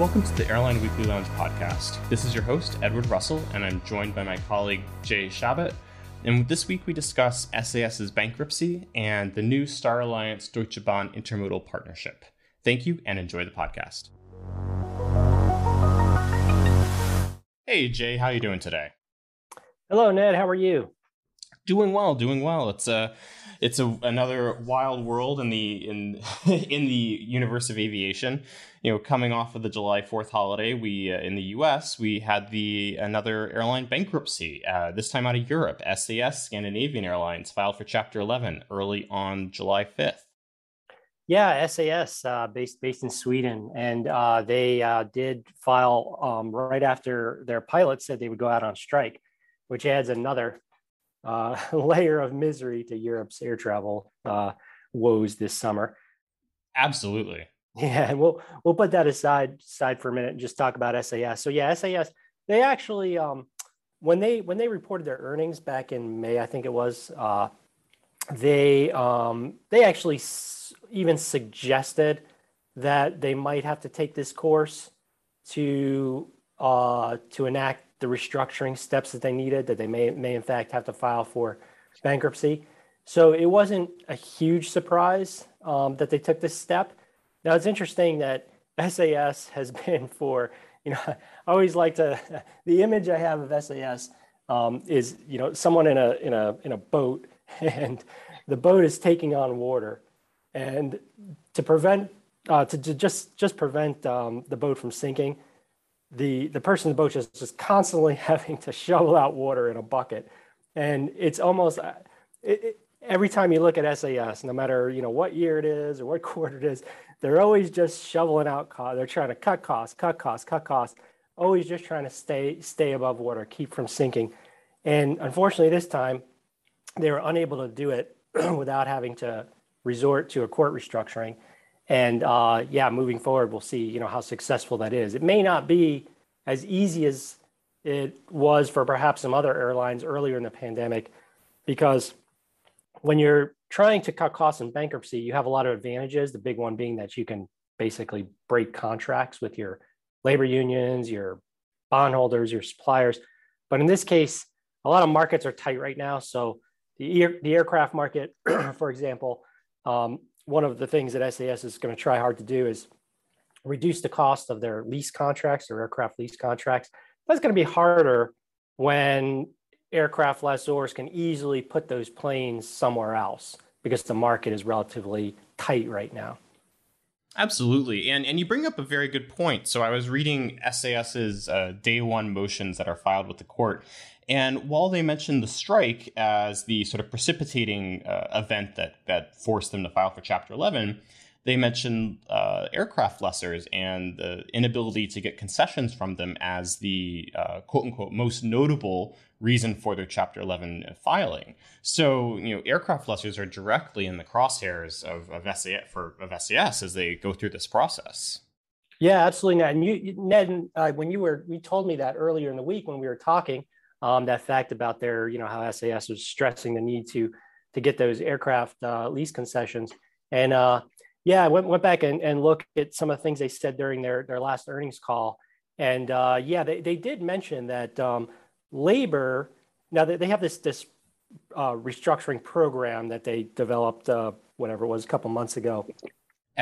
Welcome to the Airline Weekly Lounge podcast. This is your host, Edward Russell, and I'm joined by my colleague, Jay Shabat. And this week we discuss SAS's bankruptcy and the new Star Alliance Deutsche Bahn intermodal partnership. Thank you and enjoy the podcast. Hey Jay, how are you doing today? Hello Ned, how are you? Doing well, doing well. It's a it's a, another wild world in the in in the universe of aviation you know, coming off of the July 4th holiday, we uh, in the US, we had the another airline bankruptcy, uh, this time out of Europe. SAS, Scandinavian Airlines, filed for Chapter 11 early on July 5th. Yeah, SAS, uh, based based in Sweden, and uh, they uh, did file um, right after their pilots said they would go out on strike, which adds another uh, layer of misery to Europe's air travel uh, woes this summer. Absolutely. Yeah, we'll we'll put that aside aside for a minute and just talk about SAS. So yeah, SAS they actually um, when they when they reported their earnings back in May, I think it was, uh, they um, they actually s- even suggested that they might have to take this course to uh, to enact the restructuring steps that they needed. That they may may in fact have to file for bankruptcy. So it wasn't a huge surprise um, that they took this step. Now it's interesting that SAS has been for, you know, I always like to, the image I have of SAS um, is, you know, someone in a, in a, in a boat and the boat is taking on water and to prevent, uh, to, to just, just prevent um, the boat from sinking, the, the person in the boat is just constantly having to shovel out water in a bucket. And it's almost, uh, it, it, every time you look at SAS, no matter, you know, what year it is or what quarter it is, they're always just shoveling out costs. They're trying to cut costs, cut costs, cut costs, always just trying to stay stay above water, keep from sinking. And unfortunately, this time they were unable to do it without having to resort to a court restructuring. And uh, yeah, moving forward, we'll see you know how successful that is. It may not be as easy as it was for perhaps some other airlines earlier in the pandemic, because when you're trying to cut costs in bankruptcy, you have a lot of advantages. The big one being that you can basically break contracts with your labor unions, your bondholders, your suppliers. But in this case, a lot of markets are tight right now. So the, air, the aircraft market, for example, um, one of the things that SAS is going to try hard to do is reduce the cost of their lease contracts or aircraft lease contracts. That's going to be harder when aircraft lessors can easily put those planes somewhere else because the market is relatively tight right now. Absolutely. And and you bring up a very good point. So I was reading SAS's uh, day one motions that are filed with the court. And while they mentioned the strike as the sort of precipitating uh, event that, that forced them to file for Chapter 11, they mentioned uh, aircraft lessors and the inability to get concessions from them as the uh, quote unquote most notable reason for their Chapter 11 filing. So, you know, aircraft lessors are directly in the crosshairs of, of, SAS, for, of SAS as they go through this process. Yeah, absolutely, Ned. And you, Ned, uh, when you were, you told me that earlier in the week when we were talking, um, that fact about their, you know, how SAS was stressing the need to to get those aircraft uh, lease concessions. And uh, yeah, I went, went back and, and looked at some of the things they said during their, their last earnings call. And uh, yeah, they, they did mention that um, labor, now they, they have this, this uh, restructuring program that they developed, uh, whatever it was, a couple months ago.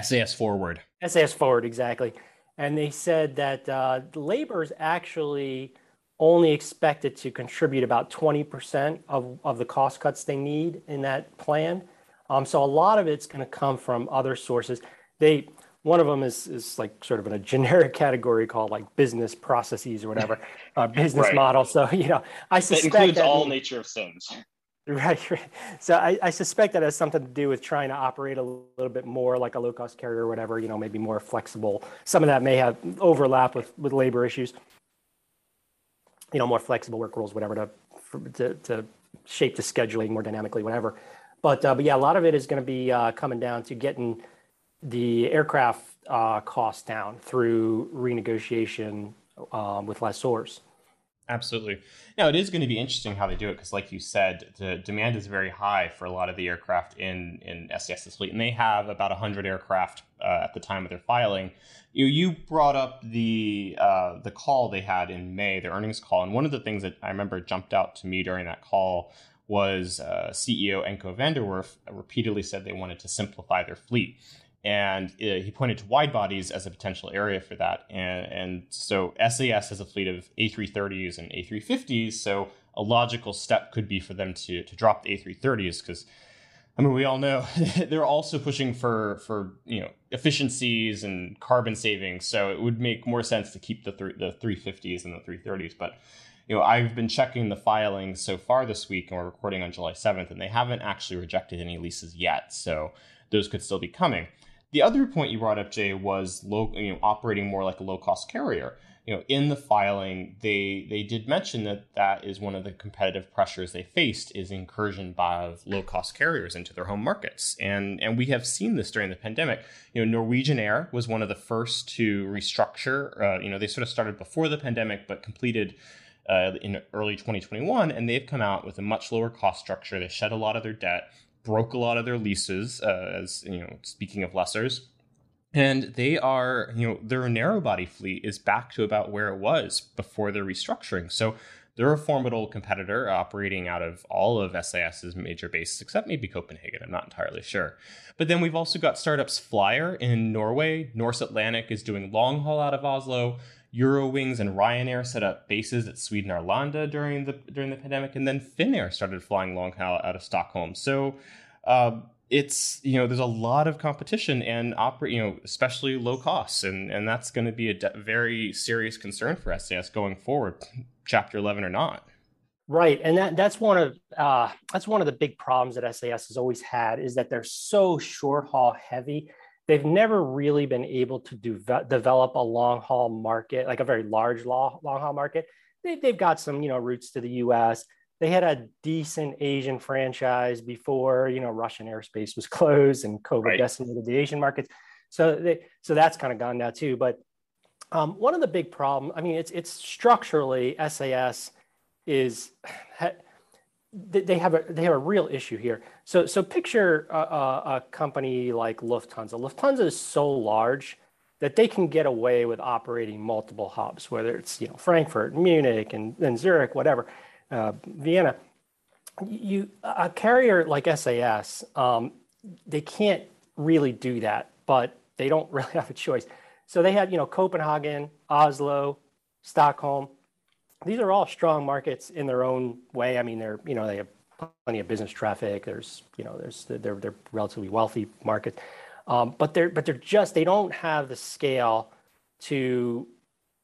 SAS Forward. SAS Forward, exactly. And they said that uh, labor is actually only expected to contribute about 20% of, of the cost cuts they need in that plan. Um, so a lot of it's going to come from other sources. They one of them is is like sort of in a generic category called like business processes or whatever, uh, business right. model. So you know, I suspect that includes that, all nature of sins. Right, right. So I, I, suspect that has something to do with trying to operate a little bit more like a low cost carrier or whatever. You know, maybe more flexible. Some of that may have overlap with with labor issues. You know, more flexible work rules, whatever, to to, to shape the scheduling more dynamically, whatever. But uh, but yeah, a lot of it is going to be uh, coming down to getting the aircraft uh, costs down through renegotiation um, with lessors. Absolutely. Now, it is going to be interesting how they do it because, like you said, the demand is very high for a lot of the aircraft in, in SAS's fleet, and they have about 100 aircraft uh, at the time of their filing. You, you brought up the uh, the call they had in May, their earnings call, and one of the things that I remember jumped out to me during that call was uh, CEO Anko van der Werff repeatedly said they wanted to simplify their fleet and uh, he pointed to wide bodies as a potential area for that. And, and so SAS has a fleet of A330s and A350s. So a logical step could be for them to to drop the A330s because. I mean, we all know they're also pushing for for you know efficiencies and carbon savings. So it would make more sense to keep the th- the 350s and the 330s. But you know, I've been checking the filings so far this week, and we're recording on July 7th, and they haven't actually rejected any leases yet. So those could still be coming. The other point you brought up, Jay, was low, you know, operating more like a low cost carrier. You know, in the filing, they they did mention that that is one of the competitive pressures they faced is incursion by low cost carriers into their home markets, and and we have seen this during the pandemic. You know, Norwegian Air was one of the first to restructure. Uh, you know, they sort of started before the pandemic, but completed uh, in early 2021, and they've come out with a much lower cost structure. They shed a lot of their debt broke a lot of their leases, uh, as you know, speaking of lessors. And they are, you know, their narrow body fleet is back to about where it was before their restructuring. So they're a formidable competitor operating out of all of SAS's major bases, except maybe Copenhagen. I'm not entirely sure. But then we've also got startups Flyr in Norway. Norse Atlantic is doing long haul out of Oslo. Eurowings and Ryanair set up bases at Sweden Arlanda during the during the pandemic, and then Finnair started flying long haul out of Stockholm. So uh, it's you know there's a lot of competition and operate you know especially low costs, and and that's going to be a de- very serious concern for SAS going forward, Chapter 11 or not. Right, and that that's one of uh, that's one of the big problems that SAS has always had is that they're so short haul heavy they've never really been able to do, develop a long haul market, like a very large long, long haul market. They, they've got some, you know, routes to the U.S. They had a decent Asian franchise before, you know, Russian airspace was closed and COVID right. decimated the Asian markets. So they, so that's kind of gone now too. But um, one of the big problems, I mean, it's it's structurally SAS is they have a they have a real issue here. So so picture a, a, company like Lufthansa. Lufthansa is so large that they can get away with operating multiple hubs, whether it's you know Frankfurt, Munich, and then Zurich, whatever, uh, Vienna. You a carrier like SAS, um, they can't really do that, but they don't really have a choice. So they had you know Copenhagen, Oslo, Stockholm, these are all strong markets in their own way. I mean, they're you know they have plenty of business traffic. There's you know there's they're they're relatively wealthy markets, um, but they're but they're just they don't have the scale to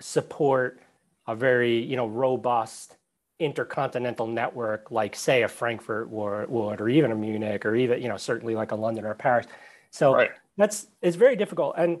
support a very you know robust intercontinental network like say a Frankfurt would, or even a Munich or even you know certainly like a London or a Paris. So right. that's it's very difficult and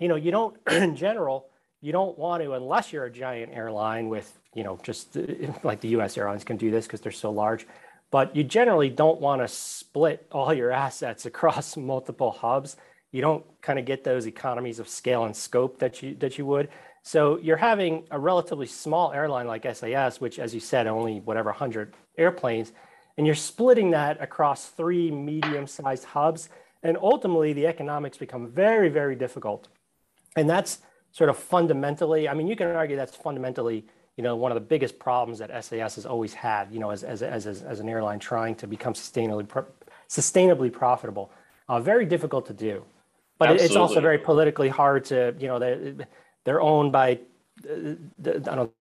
you know you don't in general you don't want to unless you're a giant airline with you know just like the us airlines can do this because they're so large but you generally don't want to split all your assets across multiple hubs. You don't kind of get those economies of scale and scope that you that you would. So you're having a relatively small airline like sas which as you said only whatever 100 airplanes and you're splitting that across three medium sized hubs and ultimately the economics become very very difficult. And that's sort of fundamentally, I mean, you can argue that's fundamentally, you know, one of the biggest problems that SAS has always had, you know, as, as, as, as an airline trying to become sustainably, sustainably profitable. Uh, very difficult to do. But Absolutely. it's also very politically hard to, you know, they're, they're owned by, uh, the, I don't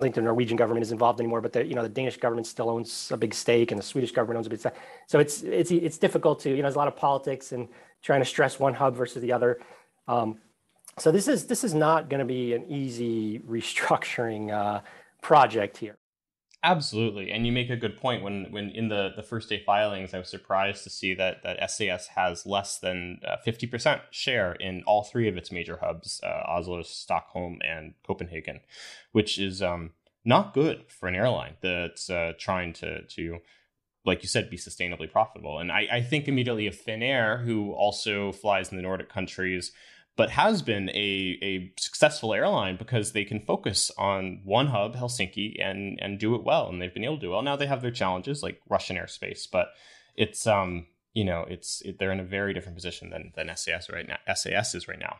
think the Norwegian government is involved anymore, but the you know the Danish government still owns a big stake, and the Swedish government owns a big stake. So it's it's it's difficult to you know there's a lot of politics and trying to stress one hub versus the other. Um, so this is this is not going to be an easy restructuring uh, project here. Absolutely, and you make a good point. When when in the, the first day filings, I was surprised to see that that SAS has less than uh, fifty uh, percent share in all three of its major hubs: uh, Oslo, Stockholm, and Copenhagen, which is um, not good for an airline that's uh, trying to to like you said, be sustainably profitable. And I, I think immediately of Finnair, who also flies in the Nordic countries, but has been a, a successful airline because they can focus on one hub, Helsinki, and and do it well, and they've been able to do well. Now they have their challenges like Russian airspace, but it's um you know it's it, they're in a very different position than than SAS right now. SAS is right now.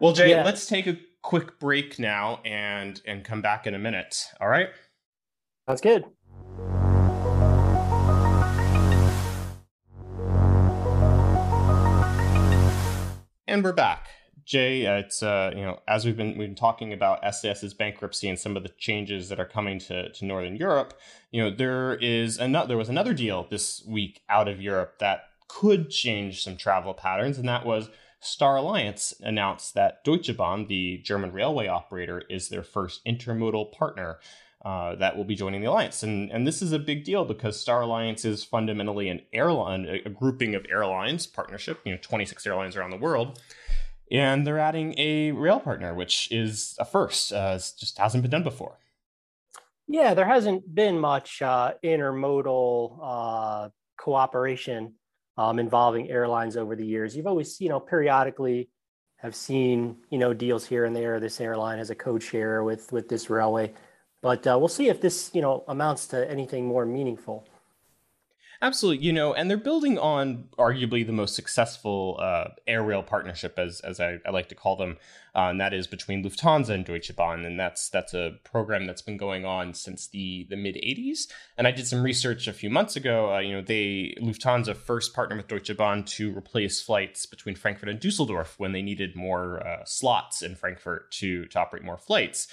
Well, Jay, yeah. let's take a quick break now and and come back in a minute. All right. Sounds good. And we're back. Jay, uh, it's uh, you know as we've been we've been talking about SAS's bankruptcy and some of the changes that are coming to, to Northern Europe. You know there is another there was another deal this week out of Europe that could change some travel patterns, and that was Star Alliance announced that Deutsche Bahn, the German railway operator, is their first intermodal partner. Uh, that will be joining the alliance, and and this is a big deal because Star Alliance is fundamentally an airline, a, grouping of airlines partnership. You know, twenty six airlines around the world, and they're adding a rail partner, which is a first. Uh, just hasn't been done before. Yeah, there hasn't been much uh, intermodal uh, cooperation um, involving airlines over the years. You've always, you know, periodically have seen, you know, deals here and there. This airline has a code share with with this railway, but uh, we'll see if this, you know, amounts to anything more meaningful. Absolutely, you know, and they're building on arguably the most successful uh, air rail partnership, as as I, I like to call them, uh, and that is between Lufthansa and Deutsche Bahn, and that's that's a program that's been going on since the the mid '80s. And I did some research a few months ago. Uh, you know, they Lufthansa first partnered with Deutsche Bahn to replace flights between Frankfurt and Dusseldorf when they needed more uh, slots in Frankfurt to to operate more flights.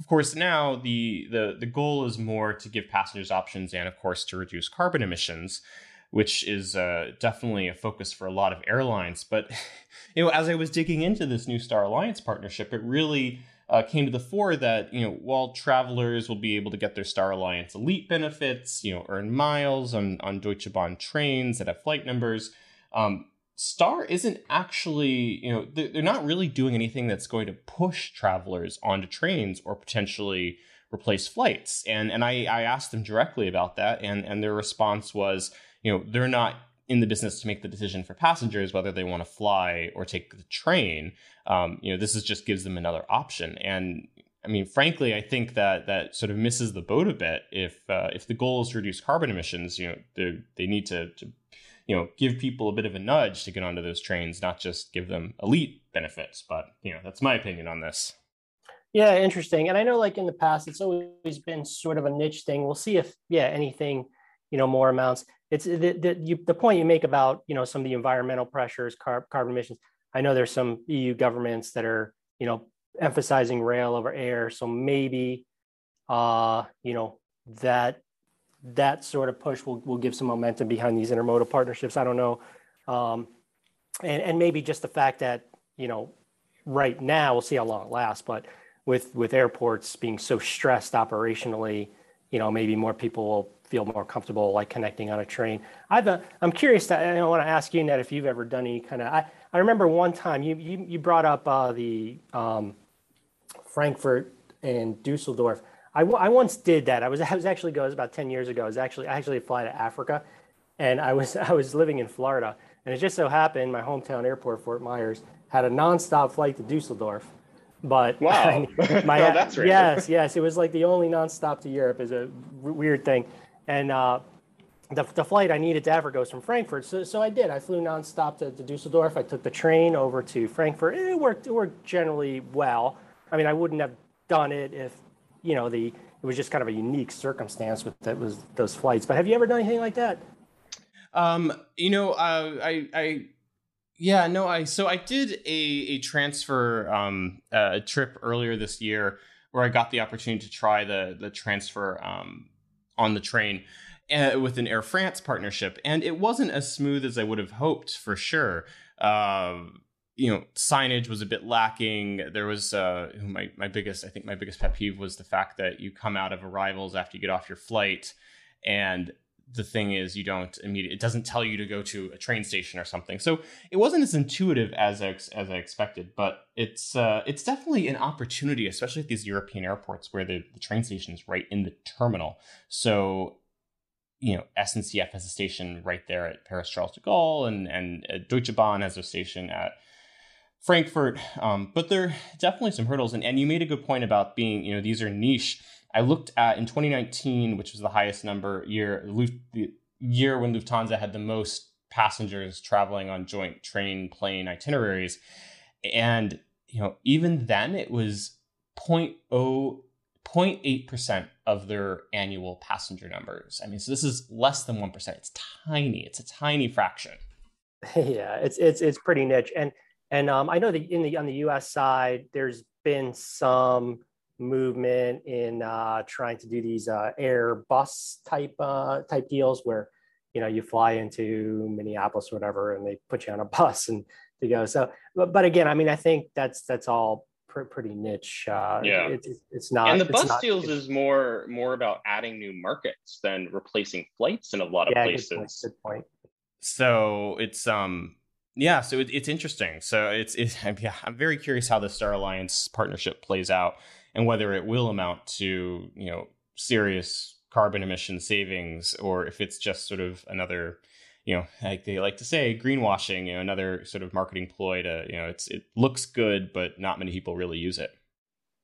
Of course, now the, the, the goal is more to give passengers options and, of course, to reduce carbon emissions, which is uh, definitely a focus for a lot of airlines. But you know, as I was digging into this new Star Alliance partnership, it really uh, came to the fore that you know while travelers will be able to get their Star Alliance Elite benefits, you know, earn miles on on Deutsche Bahn trains that have flight numbers. Um, Star isn't actually, you know, they're not really doing anything that's going to push travelers onto trains or potentially replace flights. And and I, I asked them directly about that, and and their response was, you know, they're not in the business to make the decision for passengers whether they want to fly or take the train. Um, you know, this is just gives them another option. And I mean, frankly, I think that that sort of misses the boat a bit. If uh, if the goal is to reduce carbon emissions, you know, they they need to, to you know give people a bit of a nudge to get onto those trains, not just give them elite benefits. But you know that's my opinion on this. Yeah, interesting. And I know, like in the past, it's always been sort of a niche thing. We'll see if yeah anything you know more amounts. It's the the, you, the point you make about you know some of the environmental pressures, car, carbon emissions. I know there's some EU governments that are you know emphasizing rail over air, so maybe uh, you know that that sort of push will, will give some momentum behind these intermodal partnerships. I don't know. Um, and, and maybe just the fact that, you know, right now, we'll see how long it lasts, but with, with airports being so stressed operationally, you know, maybe more people will feel more comfortable like connecting on a train. I've, uh, I'm curious to, I want to ask you, Ned, if you've ever done any kind of, I, I remember one time you, you, you brought up uh, the um, Frankfurt and Dusseldorf. I, I once did that. I was I was actually go. It was about ten years ago. I was actually I actually fly to Africa, and I was I was living in Florida, and it just so happened my hometown airport, Fort Myers, had a nonstop flight to Dusseldorf. But wow, my oh, that's yes, yes, it was like the only nonstop to Europe is a weird thing, and uh, the, the flight I needed to Africa was from Frankfurt, so so I did. I flew nonstop to, to Dusseldorf. I took the train over to Frankfurt. It worked. It worked generally well. I mean, I wouldn't have done it if you know, the it was just kind of a unique circumstance with that was those flights. But have you ever done anything like that? Um, you know, uh, I, I, yeah, no, I, so I did a, a transfer, um, uh, trip earlier this year where I got the opportunity to try the, the transfer, um, on the train uh, with an Air France partnership. And it wasn't as smooth as I would have hoped for sure. Um, you know signage was a bit lacking. There was uh my, my biggest i think my biggest pet peeve was the fact that you come out of arrivals after you get off your flight and the thing is you don't immediately it doesn't tell you to go to a train station or something. So it wasn't as intuitive as I, as I expected but it's uh, it's definitely an opportunity especially at these european airports where the, the train station is right in the terminal. So you know SNCF has a station right there at Paris Charles de Gaulle and and uh, Deutsche Bahn has a station at Frankfurt. Um, but there are definitely some hurdles. And, and you made a good point about being, you know, these are niche. I looked at in 2019, which was the highest number year, the year when Lufthansa had the most passengers traveling on joint train plane itineraries. And, you know, even then it was 0.0 0.8% of their annual passenger numbers. I mean, so this is less than 1%. It's tiny. It's a tiny fraction. Yeah, it's it's it's pretty niche. And and um, I know that in the on the US side there's been some movement in uh, trying to do these uh, Airbus type uh, type deals where you know you fly into Minneapolis or whatever and they put you on a bus and to go. So, but, but again, I mean, I think that's that's all pr- pretty niche. Uh, yeah, it's, it's not. And the bus not, deals is more more about adding new markets than replacing flights in a lot of yeah, places. Good point, good point. So it's um yeah, so it, it's interesting. So it's it's yeah, I'm very curious how the Star Alliance partnership plays out and whether it will amount to you know serious carbon emission savings or if it's just sort of another you know like they like to say greenwashing you know another sort of marketing ploy to you know it's it looks good but not many people really use it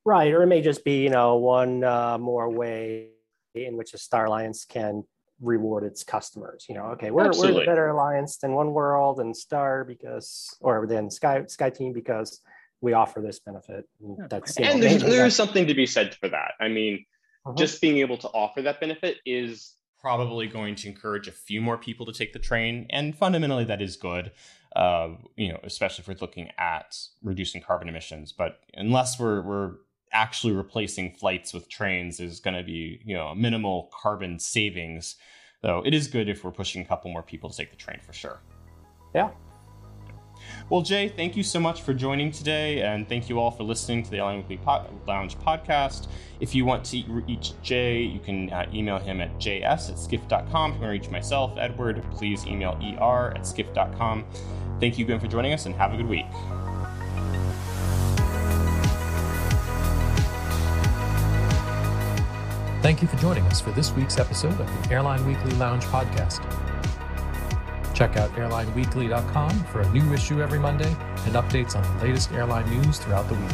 right or it may just be you know one uh, more way in which a star alliance can reward its customers you know okay we're, we're the better alliance than oneworld and star because or then sky SkyTeam because we offer this benefit and that's and there's, there's something to be said for that i mean uh-huh. just being able to offer that benefit is probably going to encourage a few more people to take the train, and fundamentally that is good. Uh, you know, especially if we're looking at reducing carbon emissions. But unless we're we're actually replacing flights with trains, is going to be you know minimal carbon savings. Though it is good if we're pushing a couple more people to take the train for sure. Yeah, well, Jay, thank you so much for joining today, and thank you all for listening to the Airline Weekly Lounge podcast. If you want to reach Jay, you can uh, email him at js at skift.com. If you want to reach myself, Edward, please email er at skift.com. Thank you again for joining us, and have a good week. Thank you for joining us for this week's episode of the Airline Weekly Lounge podcast. Check out airlineweekly.com for a new issue every Monday and updates on the latest airline news throughout the week.